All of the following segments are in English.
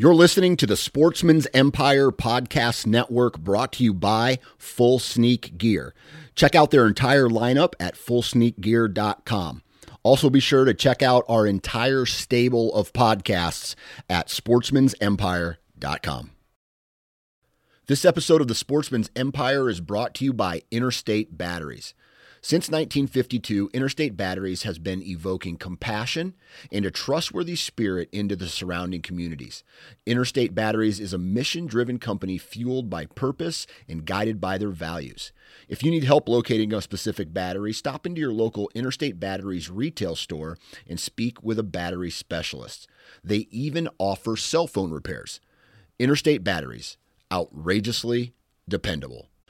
You're listening to the Sportsman's Empire Podcast Network brought to you by Full Sneak Gear. Check out their entire lineup at fullsneakgear.com. Also, be sure to check out our entire stable of podcasts at sportsmansempire.com. This episode of the Sportsman's Empire is brought to you by Interstate Batteries. Since 1952, Interstate Batteries has been evoking compassion and a trustworthy spirit into the surrounding communities. Interstate Batteries is a mission driven company fueled by purpose and guided by their values. If you need help locating a specific battery, stop into your local Interstate Batteries retail store and speak with a battery specialist. They even offer cell phone repairs. Interstate Batteries, outrageously dependable.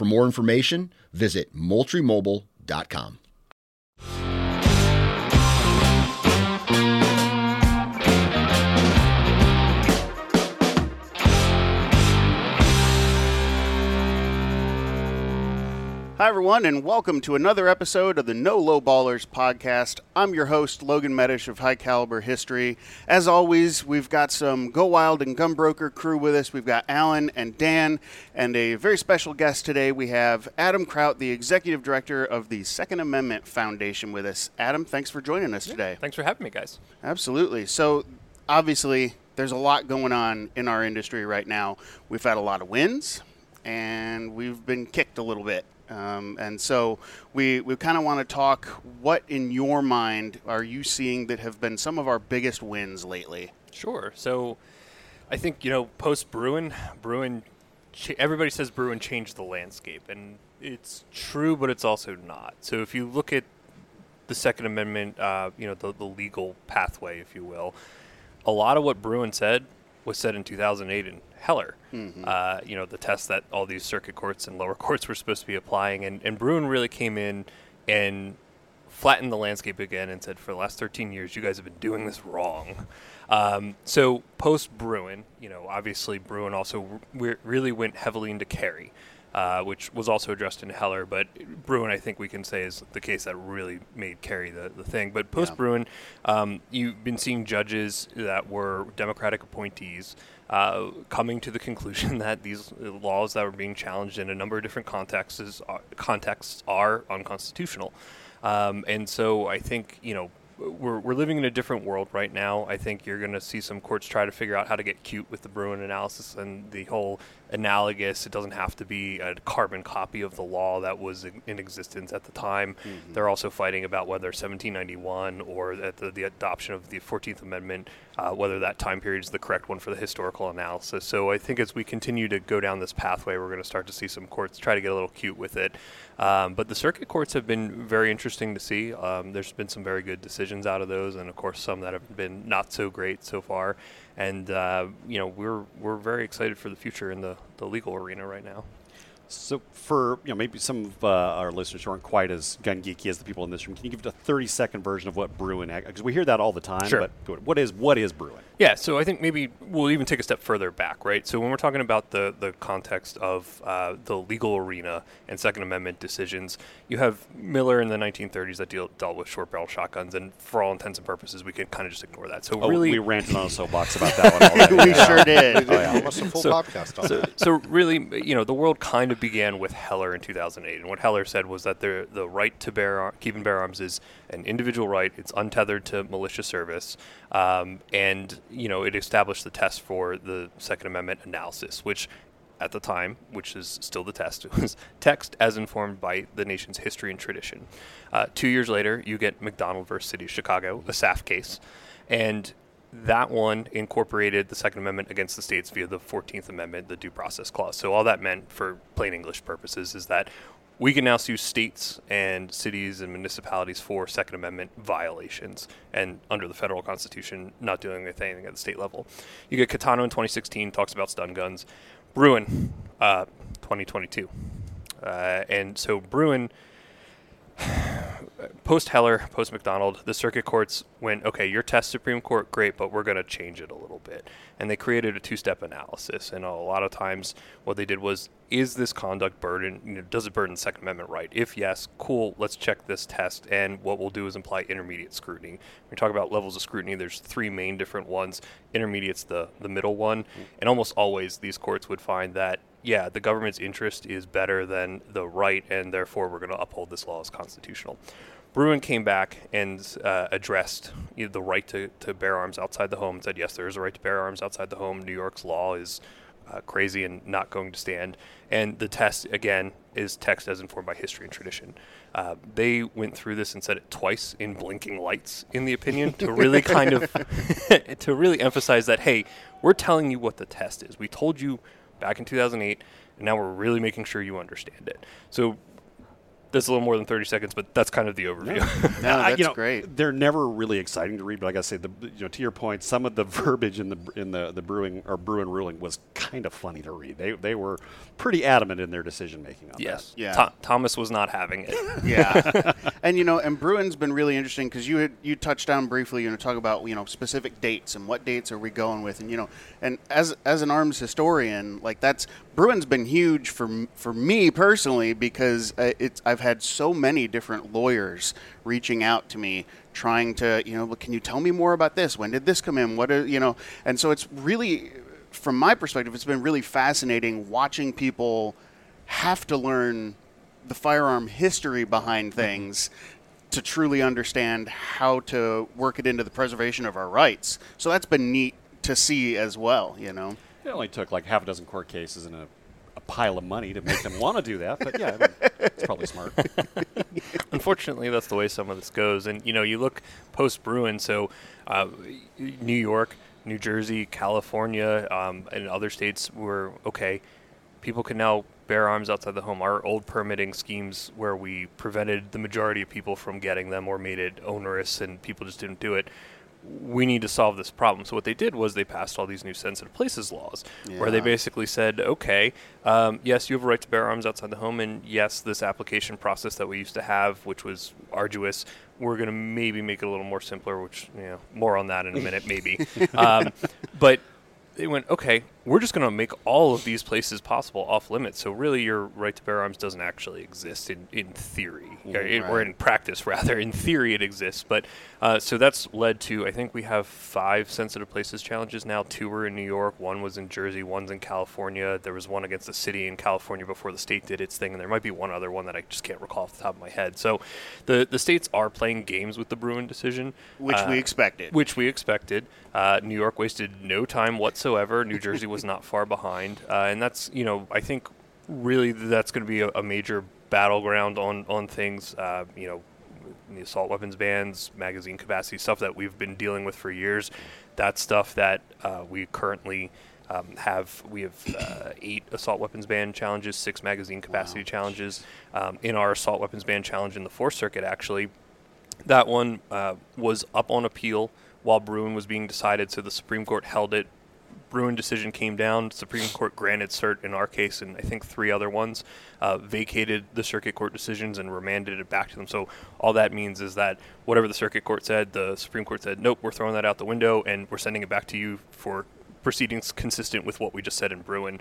For more information, visit moultriemobile.com. Hi, everyone, and welcome to another episode of the No Low Ballers podcast. I'm your host, Logan Metesh of High Caliber History. As always, we've got some Go Wild and Gunbroker crew with us. We've got Alan and Dan, and a very special guest today. We have Adam Kraut, the Executive Director of the Second Amendment Foundation, with us. Adam, thanks for joining us today. Thanks for having me, guys. Absolutely. So, obviously, there's a lot going on in our industry right now. We've had a lot of wins, and we've been kicked a little bit. Um, and so we, we kind of want to talk what in your mind are you seeing that have been some of our biggest wins lately? Sure. So I think, you know, post Bruen, Bruen, everybody says Bruen changed the landscape. And it's true, but it's also not. So if you look at the Second Amendment, uh, you know, the, the legal pathway, if you will, a lot of what Bruen said was said in 2008 in Heller. Mm-hmm. Uh, you know, the test that all these circuit courts and lower courts were supposed to be applying. And, and Bruen really came in and flattened the landscape again and said, for the last 13 years, you guys have been doing this wrong. Um, so post Bruen, you know, obviously Bruen also re- really went heavily into Carey. Uh, which was also addressed in Heller. But Bruen, I think we can say, is the case that really made Carey the, the thing. But post Bruen, um, you've been seeing judges that were Democratic appointees. Uh, coming to the conclusion that these laws that were being challenged in a number of different contexts, are, contexts are unconstitutional. Um, and so I think, you know, we're, we're living in a different world right now. I think you're going to see some courts try to figure out how to get cute with the Bruen analysis and the whole analogous. It doesn't have to be a carbon copy of the law that was in existence at the time. Mm-hmm. They're also fighting about whether 1791 or the, the adoption of the 14th Amendment, uh, whether that time period is the correct one for the historical analysis. So I think as we continue to go down this pathway, we're going to start to see some courts try to get a little cute with it. Um, but the circuit courts have been very interesting to see. Um, there's been some very good decisions out of those, and of course some that have been not so great so far. And uh, you know we're we're very excited for the future in the, the legal arena right now. So, for you know, maybe some of uh, our listeners who aren't quite as gun geeky as the people in this room, can you give it a thirty-second version of what Bruen? Because we hear that all the time. Sure. But what is what is Bruen? Yeah, so I think maybe we'll even take a step further back, right? So when we're talking about the, the context of uh, the legal arena and Second Amendment decisions, you have Miller in the 1930s that deal, dealt with short barrel shotguns, and for all intents and purposes, we can kind of just ignore that. So oh, really, we ranted on a soapbox about that one. Already. we yeah. sure did. oh, yeah. Almost a full so, podcast on so, so really, you know, the world kind of began with Heller in 2008, and what Heller said was that the the right to bear keep and bear arms is an individual right. It's untethered to militia service, um, and you know it established the test for the Second Amendment analysis, which at the time, which is still the test, was text as informed by the nation's history and tradition. Uh, two years later, you get McDonald versus City of Chicago, a SAF case, and that one incorporated the Second Amendment against the states via the 14th Amendment, the Due Process Clause. So all that meant, for plain English purposes, is that we can now sue states and cities and municipalities for Second Amendment violations, and under the federal constitution, not doing anything at the state level. You get Caetano in 2016 talks about stun guns. Bruen uh, 2022, uh, and so Bruen post Heller, post McDonald, the circuit courts went, okay, your test Supreme Court, great, but we're going to change it a little bit. And they created a two step analysis. And a lot of times, what they did was, is this conduct burden, you know, does it burden Second Amendment right? If yes, cool, let's check this test. And what we'll do is apply intermediate scrutiny. When we talk about levels of scrutiny, there's three main different ones. Intermediate's the, the middle one. And almost always, these courts would find that yeah, the government's interest is better than the right, and therefore we're going to uphold this law as constitutional. Bruen came back and uh, addressed you know, the right to, to bear arms outside the home and said, yes, there is a right to bear arms outside the home. New York's law is uh, crazy and not going to stand. And the test, again, is text as informed by history and tradition. Uh, they went through this and said it twice in blinking lights in the opinion to really kind of to really emphasize that hey we're telling you what the test is we told you back in 2008 and now we're really making sure you understand it so that's a little more than 30 seconds, but that's kind of the overview. No, I- that's you know, great. They're never really exciting to read, but like I say, the you know to your point, some of the verbiage in the in the the brewing or Bruen ruling was kind of funny to read. They they were pretty adamant in their decision making on this. yes. Yeah. Tho- Thomas was not having it. Yeah, and you know, and Bruen's been really interesting because you had you touched on briefly, you know, talk about you know specific dates and what dates are we going with, and you know, and as as an arms historian, like that's Bruen's been huge for for me personally because uh, it's I've had so many different lawyers reaching out to me trying to you know, "Well, can you tell me more about this? When did this come in? What are, you know, and so it's really from my perspective, it's been really fascinating watching people have to learn the firearm history behind mm-hmm. things to truly understand how to work it into the preservation of our rights. So that's been neat to see as well, you know. It only took like half a dozen court cases and a, a pile of money to make them want to do that, but yeah, I mean, it's probably smart. Unfortunately, that's the way some of this goes. And you know, you look post Bruen, so uh, New York, New Jersey, California, um, and other states were okay. People can now bear arms outside the home. Our old permitting schemes, where we prevented the majority of people from getting them or made it onerous, and people just didn't do it. We need to solve this problem. So what they did was they passed all these new sensitive places laws, where they basically said, okay, um, yes, you have a right to bear arms outside the home, and yes, this application process that we used to have, which was arduous, we're going to maybe make it a little more simpler. Which you know, more on that in a minute, maybe. um, but they went, okay, we're just going to make all of these places possible off limits. So really, your right to bear arms doesn't actually exist in, in theory, or, in, or in practice rather. In theory, it exists, but uh, so that's led to I think we have five sensitive places challenges now. Two were in New York, one was in Jersey, one's in California. There was one against the city in California before the state did its thing, and there might be one other one that I just can't recall off the top of my head. So the the states are playing games with the Bruen decision, Which uh, we expected. which we expected. Uh, New York wasted no time whatsoever. New Jersey was not far behind, uh, and that's you know I think really that's going to be a, a major battleground on on things. Uh, you know, the assault weapons bans, magazine capacity stuff that we've been dealing with for years. That's stuff that uh, we currently. Um, have we have uh, eight assault weapons ban challenges, six magazine capacity challenges. Um, in our assault weapons ban challenge in the Fourth Circuit, actually, that one uh, was up on appeal while Bruen was being decided, so the Supreme Court held it. Bruen decision came down. Supreme Court granted cert in our case, and I think three other ones uh, vacated the circuit court decisions and remanded it back to them. So all that means is that whatever the circuit court said, the Supreme Court said, nope, we're throwing that out the window, and we're sending it back to you for proceedings consistent with what we just said in Bruen.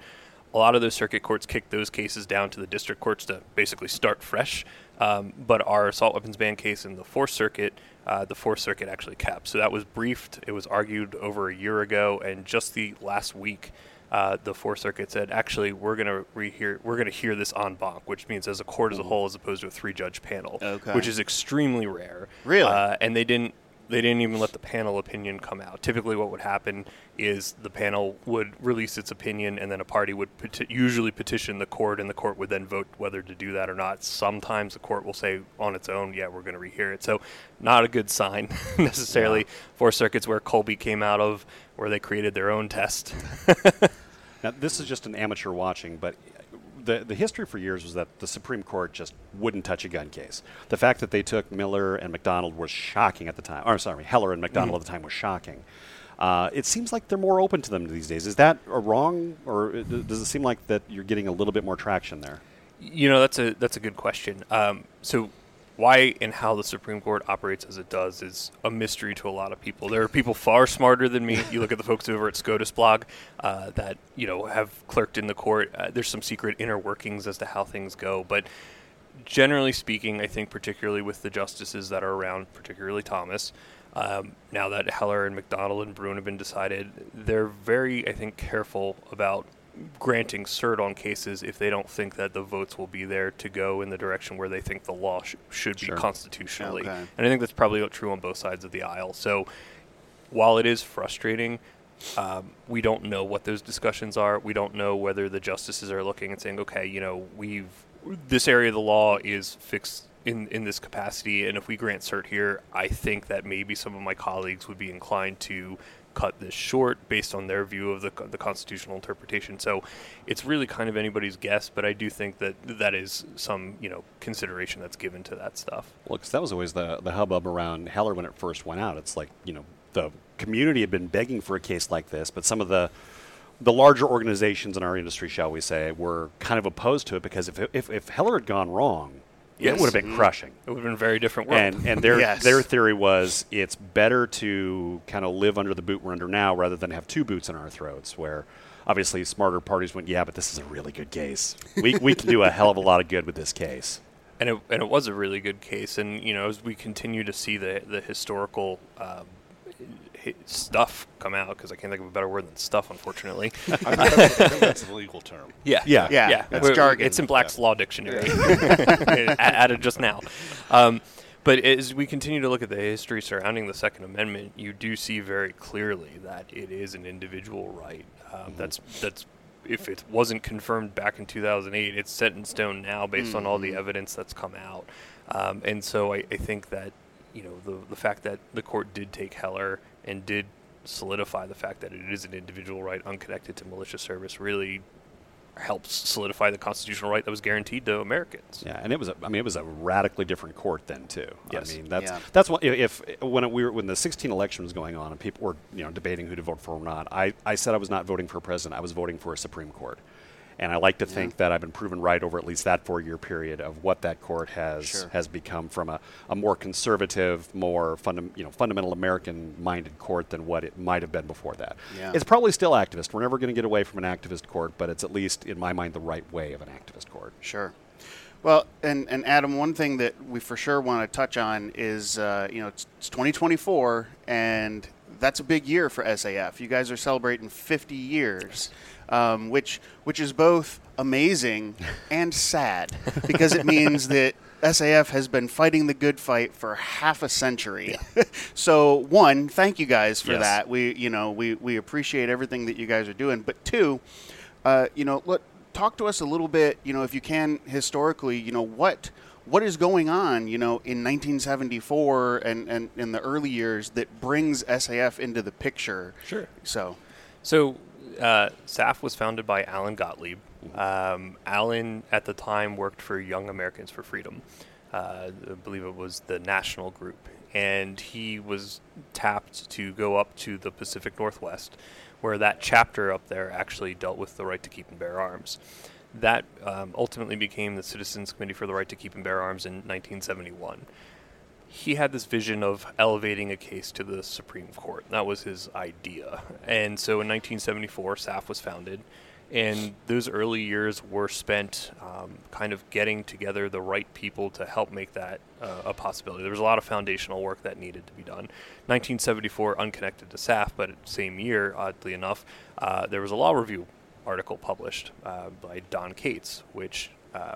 A lot of those circuit courts kicked those cases down to the district courts to basically start fresh. Um, but our assault weapons ban case in the Fourth Circuit, uh, the Fourth Circuit actually kept. So that was briefed. It was argued over a year ago, and just the last week, uh, the Fourth Circuit said, actually, we're going to rehear, we're going to hear this en banc, which means as a court as a whole, as opposed to a three-judge panel, Okay. which is extremely rare. Really? Uh, and they didn't they didn't even let the panel opinion come out. Typically, what would happen is the panel would release its opinion, and then a party would peti- usually petition the court, and the court would then vote whether to do that or not. Sometimes the court will say on its own, "Yeah, we're going to rehear it." So, not a good sign necessarily. Four circuits where Kolbe came out of, where they created their own test. Now, this is just an amateur watching, but the the history for years was that the Supreme Court just wouldn't touch a gun case. The fact that they took Miller and McDonald was shocking at the time. Or sorry, Heller and McDonald mm-hmm. at the time was shocking. Uh, it seems like they're more open to them these days. Is that a wrong, or does it seem like that you're getting a little bit more traction there? You know, that's a that's a good question. Um, so why and how the Supreme Court operates as it does is a mystery to a lot of people. There are people far smarter than me. You look at the folks over at SCOTUS blog uh, that you know have clerked in the court. Uh, there's some secret inner workings as to how things go, but generally speaking, I think particularly with the justices that are around, particularly Thomas. Um, now that Heller and McDonald and Bruen have been decided, they're very, I think, careful about granting cert on cases if they don't think that the votes will be there to go in the direction where they think the law sh- should sure. be constitutionally. Okay. And I think that's probably true on both sides of the aisle. So while it is frustrating, um, we don't know what those discussions are. We don't know whether the justices are looking and saying, okay, you know, we've this area of the law is fixed in, in this capacity, and if we grant cert here, I think that maybe some of my colleagues would be inclined to cut this short based on their view of the, the constitutional interpretation. So it's really kind of anybody's guess, but I do think that that is some you know consideration that's given to that stuff. Well, because that was always the the hubbub around Heller when it first went out. It's like you know the community had been begging for a case like this, but some of the the larger organizations in our industry, shall we say, were kind of opposed to it because if, if, if Heller had gone wrong, Yes. It would have been crushing. It would have been a very different world. And, and their yes. their theory was it's better to kind of live under the boot we're under now rather than have two boots in our throats. Where obviously smarter parties went, yeah, but this is a really good case. We we can do a hell of a lot of good with this case. And it, and it was a really good case. And you know, as we continue to see the the historical um, stuff come out because I can't think of a better word than stuff, unfortunately. I, think that's, I think a legal term. Yeah, yeah, yeah. yeah. It's jargon. It's in Black's yeah. Law Dictionary, added just now. Um, but as we continue to look at the history surrounding the Second Amendment, you do see very clearly that it is an individual right. Um, mm-hmm. That's that's if it wasn't confirmed back in 2008, it's set in stone now based mm-hmm. on all the mm-hmm. evidence that's come out. Um, and so I, I, think that you know the the fact that the court did take Heller and did solidify the fact that it is an individual right unconnected to militia service really helps solidify the constitutional right that was guaranteed to Americans. Yeah, and it was a, I mean it was a radically different court then too. Yes. I mean that's yeah. that's what if when it, we were when the 16 election was going on and people were you know debating who to vote for or not. I I said I was not voting for a president. I was voting for a Supreme Court. And I like to think that I've been proven right over at least that four-year period of what that court has sure. has become from a, a more conservative, more funda- you know fundamental American-minded court than what it might have been before that. Yeah. It's probably still activist. We're never going to get away from an activist court, but it's at least in my mind the right way of an activist court. Sure. Well, and, and Adam, one thing that we for sure want to touch on is, uh, you know, it's, it's 2024, and that's a big year for SAF. You guys are celebrating 50 years um, which which is both amazing and sad because it means that SAF has been fighting the good fight for half a century. Yeah. so one, thank you guys for yes. that. We you know we we appreciate everything that you guys are doing. But two, uh, you know, let talk to us a little bit. You know, if you can historically, you know what what is going on, you know, in 1974 and, and in the early years that brings SAF into the picture? Sure. So, so uh, SAF was founded by Alan Gottlieb. Um, Alan, at the time, worked for Young Americans for Freedom. Uh, I believe it was the national group. And he was tapped to go up to the Pacific Northwest, where that chapter up there actually dealt with the right to keep and bear arms. That um, ultimately became the Citizens Committee for the Right to Keep and Bear Arms in 1971 he had this vision of elevating a case to the Supreme Court. That was his idea. And so in 1974, SAF was founded. And those early years were spent um, kind of getting together the right people to help make that uh, a possibility. There was a lot of foundational work that needed to be done. 1974, unconnected to SAF, but same year, oddly enough, uh, there was a law review article published uh, by Don Kates, which uh,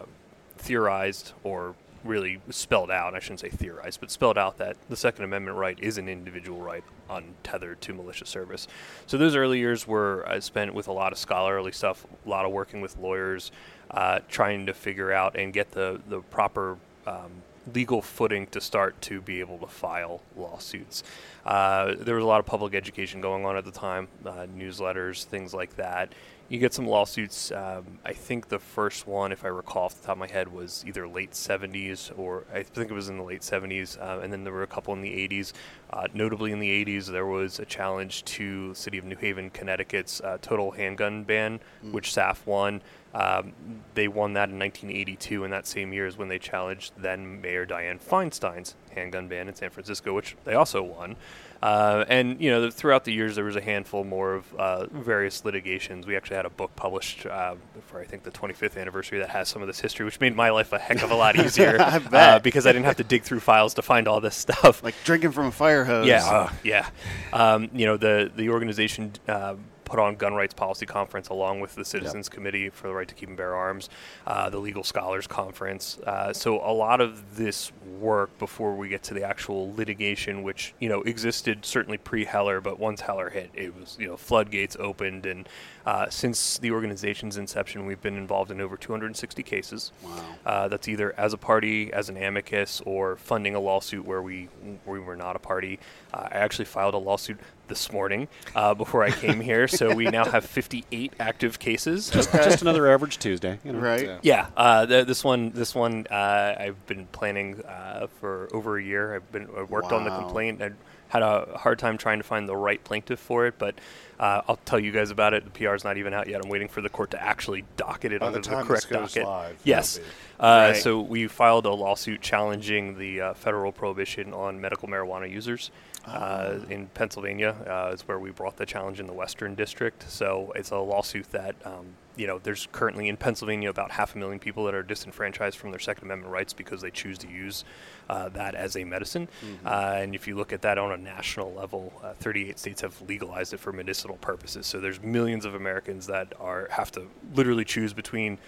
theorized or really spelled out, I shouldn't say theorized, but spelled out that the Second Amendment right is an individual right untethered to militia service. So those early years were uh, spent with a lot of scholarly stuff, a lot of working with lawyers, uh, trying to figure out and get the, the proper um, legal footing to start to be able to file lawsuits. Uh, there was a lot of public education going on at the time, uh, newsletters, things like that you get some lawsuits. Um, I think the first one, if I recall off the top of my head, was either late 70s or I think it was in the late 70s, uh, and then there were a couple in the 80s. Uh, notably, in the 80s, there was a challenge to the city of New Haven, Connecticut's uh, total handgun ban, which SAF won. Um, they won that in 1982, and that same year is when they challenged then Mayor Dianne Feinstein's handgun ban in San Francisco, which they also won. Uh, and you know, throughout the years, there was a handful more of uh, various litigations. We actually had a book published uh, for I think the 25th anniversary that has some of this history, which made my life a heck of a lot easier I bet. Uh, because I didn't have to dig through files to find all this stuff. Like drinking from a fire hose. Yeah, uh, yeah. Um, you know, the the organization uh, put on gun rights policy conference along with the Citizens Committee for the Right to Keep and Bear Arms, uh, the Legal Scholars Conference. Uh, so a lot of this work before we get to the actual litigation, which you know existed certainly pre Heller, but once Heller hit, it was you know floodgates opened, and uh, since the organization's inception, we've been involved in over 260 cases. Wow. Uh, that's either as a party, as an amicus, or funding a lawsuit where we we were not a party. Uh, I actually filed a lawsuit this morning uh, before I came here, so we now have 58 active cases. Just another average Tuesday. You know. Right. Yeah. Yeah, uh, th- this one, this one, uh, I've been planning uh, for over a year. I've been I worked on the complaint. I had a hard time trying to find the right plaintiff for it, but uh, I'll tell you guys about it. The PR is not even out yet. I'm waiting for the court to actually docket it By under the the, correct this goes docket. live, yes. Uh, Right. So we filed a lawsuit challenging the uh, federal prohibition on medical marijuana users. Uh, in Pennsylvania uh, is where we brought the challenge in the Western District. So it's a lawsuit that um, you know there's currently in Pennsylvania about half a million people that are disenfranchised from their Second Amendment rights because they choose to use uh, that as a medicine. Uh, and if you look at that on a national level, uh, 38 states have legalized it for medicinal purposes. So there's millions of Americans that are have to literally choose between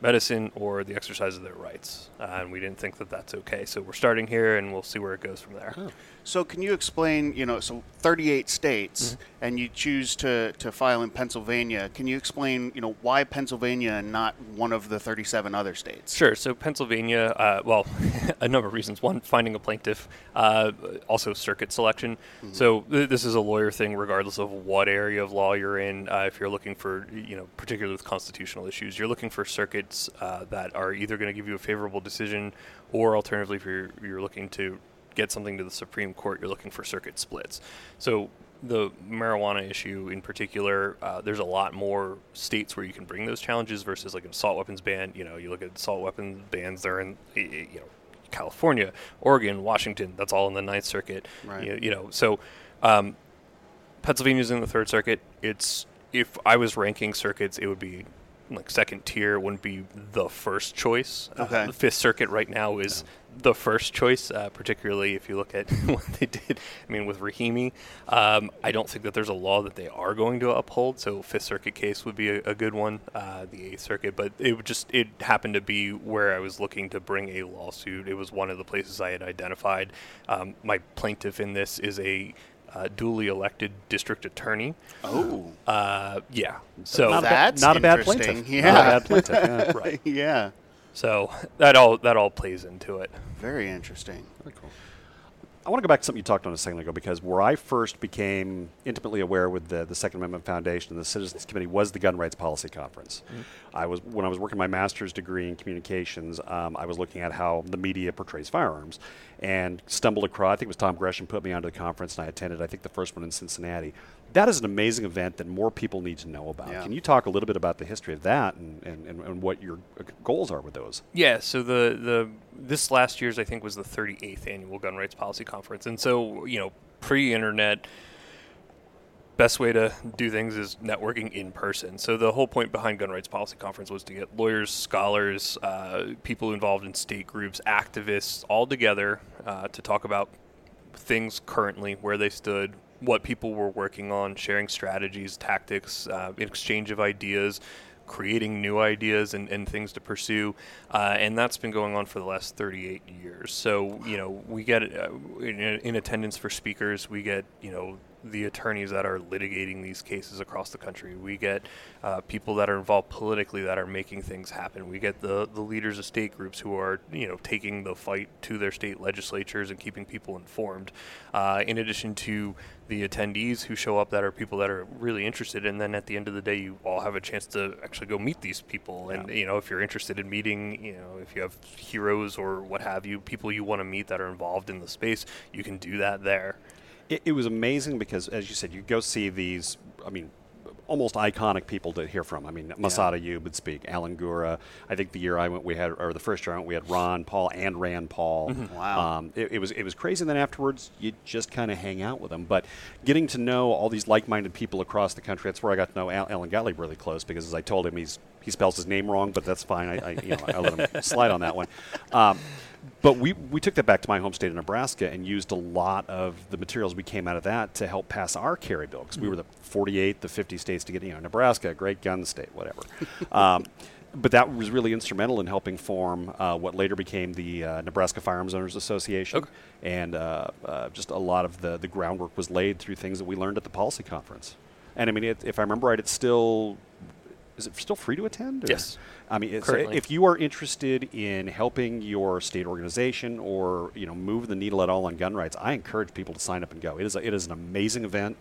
medicine or the exercise of their rights. Uh, and we didn't think that that's okay. So we're starting here, and we'll see where it goes from there. So can you explain, you know, so 38 states Mm-hmm. and you choose to, to file in Pennsylvania. Can you explain, you know, why Pennsylvania and not one of the 37 other states? Sure. So Pennsylvania, uh, well, a number of reasons. One, finding a plaintiff. Uh, also, circuit selection. So th- this is a lawyer thing, regardless of what area of law you're in. Uh, if you're looking for, you know, particularly with constitutional issues, you're looking for circuits uh, that are either going to give you a favorable decision, or alternatively, if you're you're looking to get something to the Supreme Court, you're looking for circuit splits. So the marijuana issue in particular, uh, there's a lot more states where you can bring those challenges versus like an assault weapons ban. You know, you look at assault weapons bans, they're in, you know, California, Oregon, Washington. That's all in the Ninth Circuit. Right. You, you know, so um, Pennsylvania's in the Third Circuit. It's if I was ranking circuits, it would be like second tier. Wouldn't be the first choice. Uh, Okay. the Fifth Circuit right now is the first choice, uh, particularly if you look at what they did. I mean, with Rahimi, um, I don't think that there's a law that they are going to uphold. So Fifth Circuit case would be a, a good one. Uh, the Eighth Circuit, but it would just it happened to be where I was looking to bring a lawsuit. It was one of the places I had identified. Um, my plaintiff in this is a uh, duly elected district attorney. Oh, Uh, yeah. So Not a, That's bad, not a bad plaintiff. Yeah. Not a bad plaintiff. Yeah. right. yeah. So that all that all plays into it. Very interesting. Very cool. I want to go back to something you talked on a second ago because where I first became intimately aware with the, the Second Amendment Foundation and the Citizens Committee was the Gun Rights Policy Conference. I was when I was working my master's degree in communications, um, I was looking at how the media portrays firearms, and stumbled across. I think it was Tom Gresham put me onto the conference, and I attended. I think the first one in Cincinnati. That is an amazing event that more people need to know about. Yeah. Can you talk a little bit about the history of that and, and, and, and what your uh, goals are with those? Yeah, so the the this last year's I think was the 38th annual gun rights policy conference, and so you know pre-internet, best way to do things is networking in person. So the whole point behind gun rights policy conference was to get lawyers, scholars, uh, people involved in state groups, activists all together uh, to talk about things currently, where they stood, what people were working on, sharing strategies, tactics, uh, exchange of ideas, creating new ideas and, and things to pursue. Uh, and that's been going on for the last 38 years. So, you know, we get uh, in, in attendance for speakers, we get, you know, the attorneys that are litigating these cases across the country. We get uh, people that are involved politically that are making things happen. We get the, the leaders of state groups who are you know taking the fight to their state legislatures and keeping people informed. Uh, in addition to the attendees who show up that are people that are really interested, and then at the end of the day, you all have a chance to actually go meet these people. And you know, if you're interested in meeting, you know, if you have heroes or what have you, people you want to meet that are involved in the space, you can do that there. It, it was amazing because, as you said, you go see these. I mean, almost iconic people to hear from. I mean, Massad Ayoob would speak, Alan Gura. I think the year I went, we had, or the first year I went, we had Ron Paul and Rand Paul. Wow. Um, it, it was it was crazy. And then afterwards, you just kind of hang out with them. But getting to know all these like-minded people across the country, that's where I got to know Al- Alan Gottlieb really close because, as I told him, he's he spells his name wrong, but that's fine. I, I you know I let him slide on that one. Um, but we, we took that back to my home state of Nebraska and used a lot of the materials we came out of that to help pass our carry bill because we were the 48, the 50 states to get, you know, Nebraska, great gun state, whatever. um, but that was really instrumental in helping form uh, what later became the uh, Nebraska Firearms Owners Association. Okay. And uh, uh, just a lot of the, the groundwork was laid through things that we learned at the policy conference. And I mean, it, if I remember right, it's still is it still free to attend? or- Yes. I mean, it's, if you are interested in helping your state organization or you know move the needle at all on gun rights, I encourage people to sign up and go. It is a, it is an amazing event.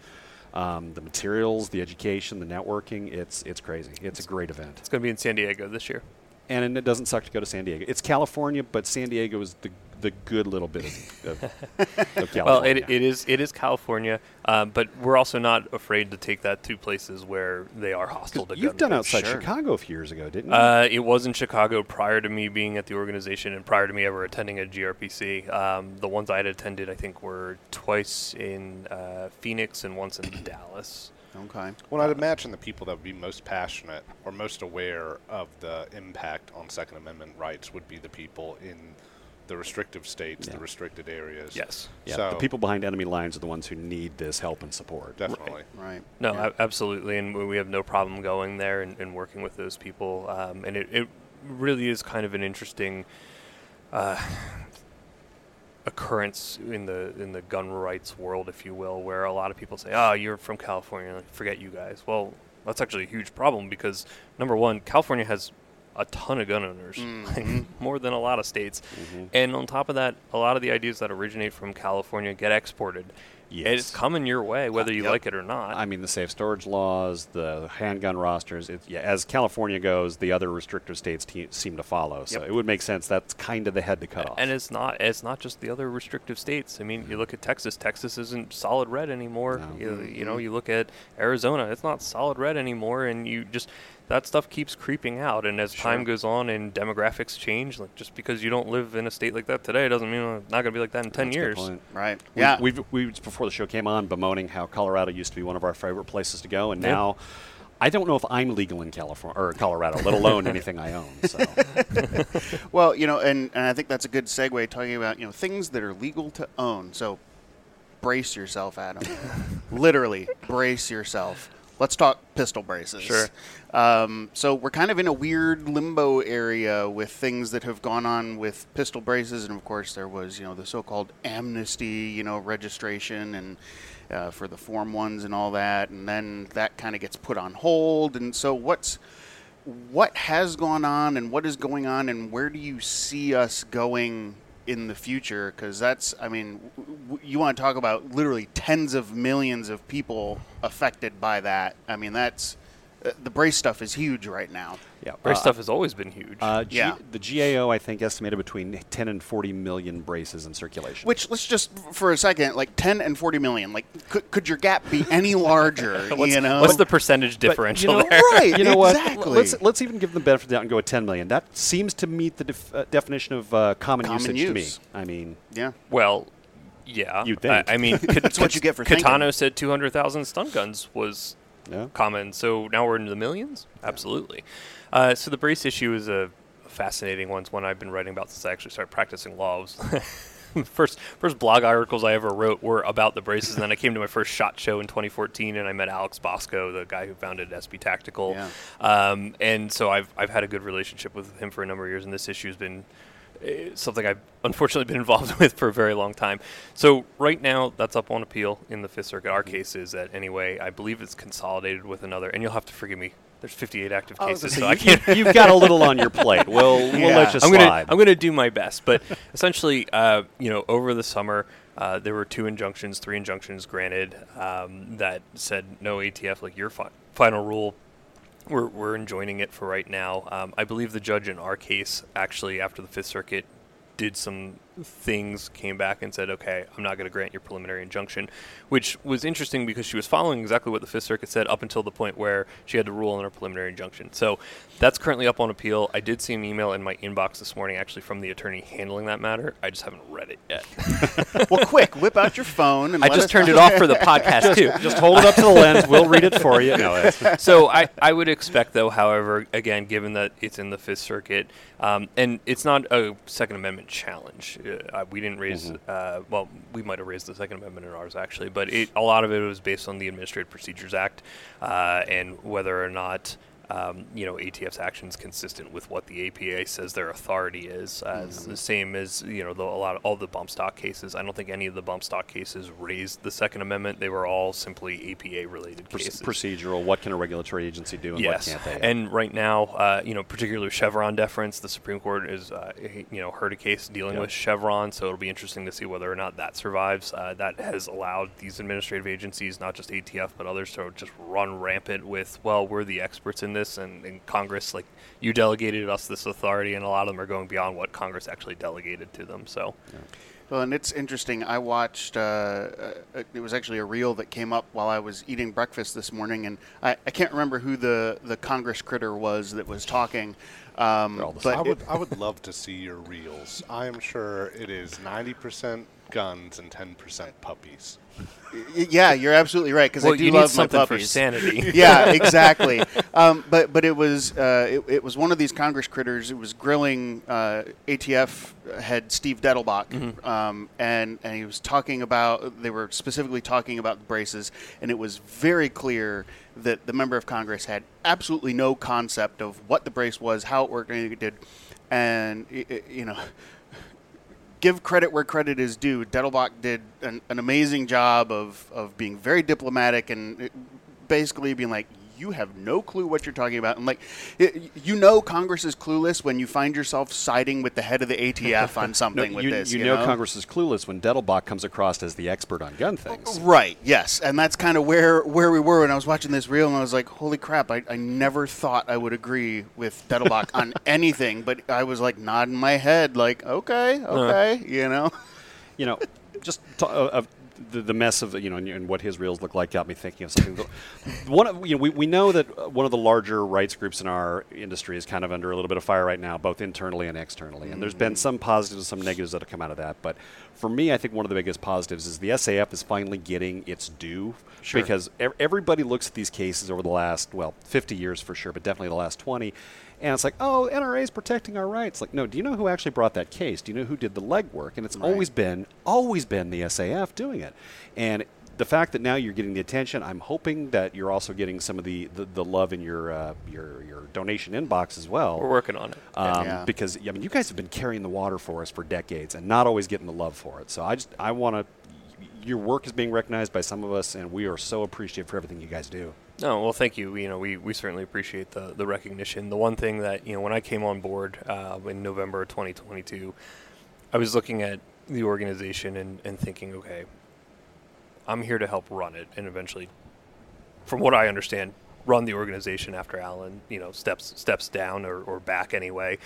Um, the materials, the education, the networking, it's it's crazy. It's a great event, It's going to be in San Diego this year. and it doesn't suck to go to San Diego. It's California, but San Diego is the the good little bit of, of, of California. Well, it, it is it is California, um, but we're also not afraid to take that to places where they are hostile to You've done outside Sure. Chicago a few years ago, didn't you? Uh, it was in Chicago prior to me being at the organization and prior to me ever attending a GRPC. Um, the ones I had attended, I think, were twice in uh, Phoenix and once in Dallas. Okay. Well, I'd imagine the people that would be most passionate or most aware of the impact on Second Amendment rights would be the people in the restrictive states, the restricted areas. Yes. yeah, so the people behind enemy lines are the ones who need this help and support. definitely. Right. No, Yeah. a- absolutely, and we- we have no problem going there and, and working with those people. Um, and it, it really is kind of an interesting uh, occurrence in the in the gun rights world, if you will, where a lot of people say, "Oh, you're from California, forget you guys." Well, that's actually a huge problem because number one, California has a ton of gun owners, Mhm. more than a lot of states, mm-hmm. and on top of that, a lot of the ideas that originate from California get exported. And it's coming your way, uh, whether you yep. like it or not. I mean, the safe storage laws, the handgun rosters. It, yeah, as California goes, the other restrictive states te- seem to follow. So Yep. it would make sense. That's kind of the head to cut off. And it's not it's not just the other restrictive states. I mean, you mm-hmm. look at Texas. Texas isn't solid red anymore. No. You, you know, mm-hmm. you look at Arizona. It's not solid red anymore, and you just that stuff keeps creeping out. And as time goes on and demographics change, like just because you don't live in a state like that today doesn't mean it's not going to be like that in ten That's a good years. point. Right. We, Yeah. We've, we before the show came on bemoaning how Colorado used to be one of our favorite places to go, and Yeah. now. I don't know if I'm legal in California or Colorado, let alone anything I own. So Well, you know, and, and I think that's a good segue talking about, you know, things that are legal to own. So brace yourself, Adam. Literally, brace yourself. Let's talk pistol braces. Sure. Um, so we're kind of in a weird limbo area with things that have gone on with pistol braces, and of course there was, you know, the so-called amnesty, you know, registration and uh, for the Form Ones and all that, and then that kind of gets put on hold. And so what's what has gone on and what is going on and where do you see us going in the future because that's i mean w- you want to talk about literally tens of millions of people affected by that. I mean that's the brace stuff is huge right now yeah, Brace uh, stuff has always been huge. Uh, G- Yeah. The GAO, I think, estimated between 10 and 40 million braces in circulation. which let's just for a second like 10 and 40 million like could, could your gap be any larger what's, you know what's the percentage But, you differential know, there? right you know what? exactly Let's let's even give them the benefit of the doubt and go at 10 million. That seems to meet the def- uh, definition of uh, common, Common usage to me. I mean, yeah Well, yeah. You'd think. I, I mean, That's what you get for Caetano thinking. said 200,000 stun guns was yeah. common. So now we're into the millions? Absolutely. Uh, so the brace issue is a fascinating one. It's one I've been writing about since I actually started practicing law. First, first blog articles I ever wrote were about the braces, and then I came to my first shot show in 2014, and I met Alex Bosco, the guy who founded SB Tactical. Yeah. Um, and so I've, I've had a good relationship with him for a number of years, and this issue has been something I've unfortunately been involved with for a very long time. So right now, that's up on appeal in the Fifth Circuit. Our case is that anyway. I believe it's consolidated with another, and you'll have to forgive me. There's 58 active I cases, gonna so say, I you- can't. You've got a little on your plate. We'll, we'll let you I'm slide. gonna I'm gonna do my best, but essentially, uh, you know, over the summer, uh, there were two injunctions, three injunctions granted um, that said no ATF. Like your fi- final rule, we're we're enjoining it for right now. Um, I believe the judge in our case actually, after the Fifth Circuit did some things, came back and said, okay, I'm not going to grant your preliminary injunction, which was interesting because she was following exactly what the Fifth Circuit said up until the point where she had to rule on her preliminary injunction. So that's currently up on appeal. I did see an email in my inbox this morning actually from the attorney handling that matter. I just haven't read it yet. well, quick, whip out your phone and I just turned it off for the podcast too. Just hold it up to the lens. We'll read it for you. No, so I, I would expect, though, however, again, given that it's in the Fifth Circuit, um, and it's not a Second Amendment challenge. Uh, we didn't raise, uh, well, we might have raised the Second Amendment in ours actually, but it, a lot of it was based on the Administrative Procedures Act uh, and whether or not. Um, you know, ATF's actions consistent with what the APA says their authority is. Uh, It's the same as you know the, a lot of all the bump stock cases. I don't think any of the bump stock cases raised the Second Amendment. They were all simply APA related proce- cases. procedural. What can a regulatory agency do and Yes, what can't they? and right now, uh, you know, particularly Chevron deference, the Supreme Court is, uh, you know, heard a case dealing Yep. with Chevron, so it'll be interesting to see whether or not that survives. Uh, that has allowed these administrative agencies, not just ATF but others, to just run rampant with, well, we're the experts in this, and, and Congress, like, you delegated us this authority, and a lot of them are going beyond what Congress actually delegated to them. So, Well, and it's interesting. I watched. Uh, uh, it was actually a reel that came up while I was eating breakfast this morning, and I, I can't remember who the, the Congress critter was that was talking. Um, They're all the but I would I would love to see your reels. I am sure it is ninety percent guns and ten percent puppies. yeah, you're absolutely right because well, I do you love need something my for puppies. sanity. yeah, exactly. Um, but but it was uh, it, it was one of these Congress critters. It was grilling uh, ATF head Steve Dettelbach, um, and and he was talking about. They were specifically talking about the braces, and it was very clear that the member of Congress had absolutely no concept of what the brace was, how it worked, anything it did, and you know give credit where credit is due. Dettelbach did an, an amazing job of, of being very diplomatic and uh, basically being like, you have no clue what you're talking about. And like, it, you know, Congress is clueless when you find yourself siding with the head of the ATF on No, something with you, this. you You, know, Congress is clueless when Dettelbach comes across as the expert on gun things. Right. Yes, and that's kind of where where we were when I was watching this reel, and I was like, "Holy crap! I, I never thought I would agree with Dettelbach on anything, but I was like nodding my head, like, okay, okay, you know." you know, just to, uh, of the, the mess of you know and, and what his reels look like got me thinking of something. one of you know we, we know that one of the larger rights groups in our industry is kind of under a little bit of fire right now, both internally and externally. And there's been mm. some positives, and some negatives that have come out of that. But for me, I think one of the biggest positives is the SAF is finally getting its due Sure. because ev- everybody looks at these cases over the last well 50 years for sure, but definitely the last 20. And it's like, oh, NRA is protecting our rights. Like, no, do you know who actually brought that case? Do you know who did the legwork? And it's always been, always been the SAF doing it. And the fact that now you're getting the attention, I'm hoping that you're also getting some of the, the, the love in your, uh, your your donation inbox as well. We're working on it. Um, Yeah. Because I mean, you guys have been carrying the water for us for decades and not always getting the love for it. So I just I want to. Your work is being recognized by some of us, and we are so appreciative for everything you guys do. No, well, thank you. You know, we, we certainly appreciate the, the recognition. The one thing that, you know, when I came on board uh, in November of 2022, I was looking at the organization and, and thinking, okay, I'm here to help run it and eventually, from what I understand, run the organization after Alan, you know, steps steps down or, or back anyway.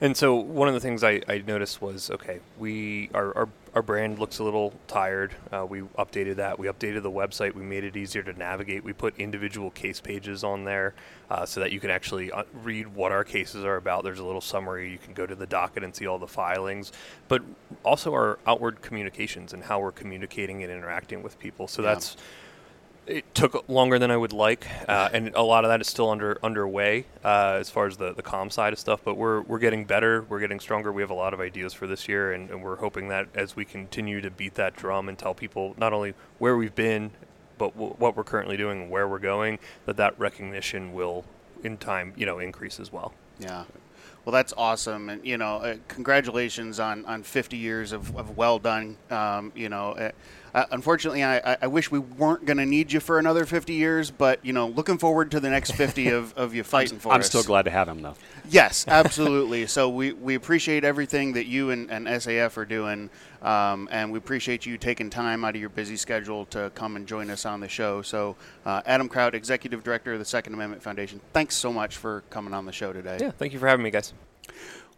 And so one of the things I, I noticed was okay, we our, our, our brand looks a little tired. Uh, we updated that. We updated the website. We made it easier to navigate. We put individual case pages on there uh, so that you can actually uh, read what our cases are about. There's a little summary. You can go to the docket and see all the filings, but also our outward communications and how we're communicating and interacting with people. So Yeah. that's it took longer than I would like, uh, and a lot of that is still under underway uh, as far as the the com side of stuff. But we're we're getting better, we're getting stronger. We have a lot of ideas for this year, and, and we're hoping that as we continue to beat that drum and tell people not only where we've been, but w- what we're currently doing and where we're going, that that recognition will in time, you know, increase as well. Yeah. Well, that's awesome, and you know, uh, congratulations on, on 50 years of, of well done. Um, you know, uh, uh, unfortunately, I, I wish we weren't going to need you for another 50 years, but you know, looking forward to the next 50 of, of you fighting for us. I'm still glad to have him, though. Yes, absolutely. so we, we appreciate everything that you and, and SAF are doing, um, and we appreciate you taking time out of your busy schedule to come and join us on the show. So, uh, Adam Kraut, Executive Director of the Second Amendment Foundation, thanks so much for coming on the show today. Yeah, thank you for having me, guys.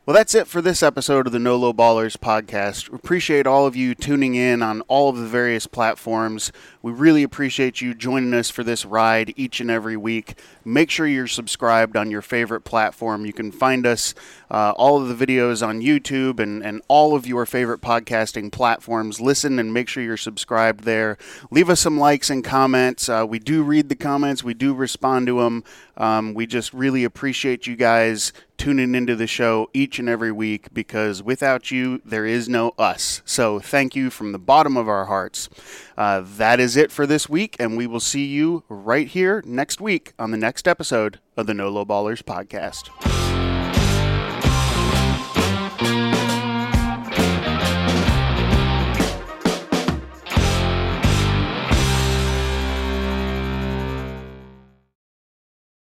Well, that's it for this episode of the No Low Ballers podcast. We appreciate all of you tuning in on all of the various platforms. We really appreciate you joining us for this ride each and every week. Make sure you're subscribed on your favorite platform. You can find us, uh, all of the videos on YouTube and, and all of your favorite podcasting platforms. Listen and make sure you're subscribed there. Leave us some likes and comments. Uh, we do read the comments, we do respond to them. Um, we just really appreciate you guys tuning into the show each and every week because without you, there is no us. So thank you from the bottom of our hearts. Uh, that is it for this week, and we will see you right here next week on the next episode of the No Lowballers podcast.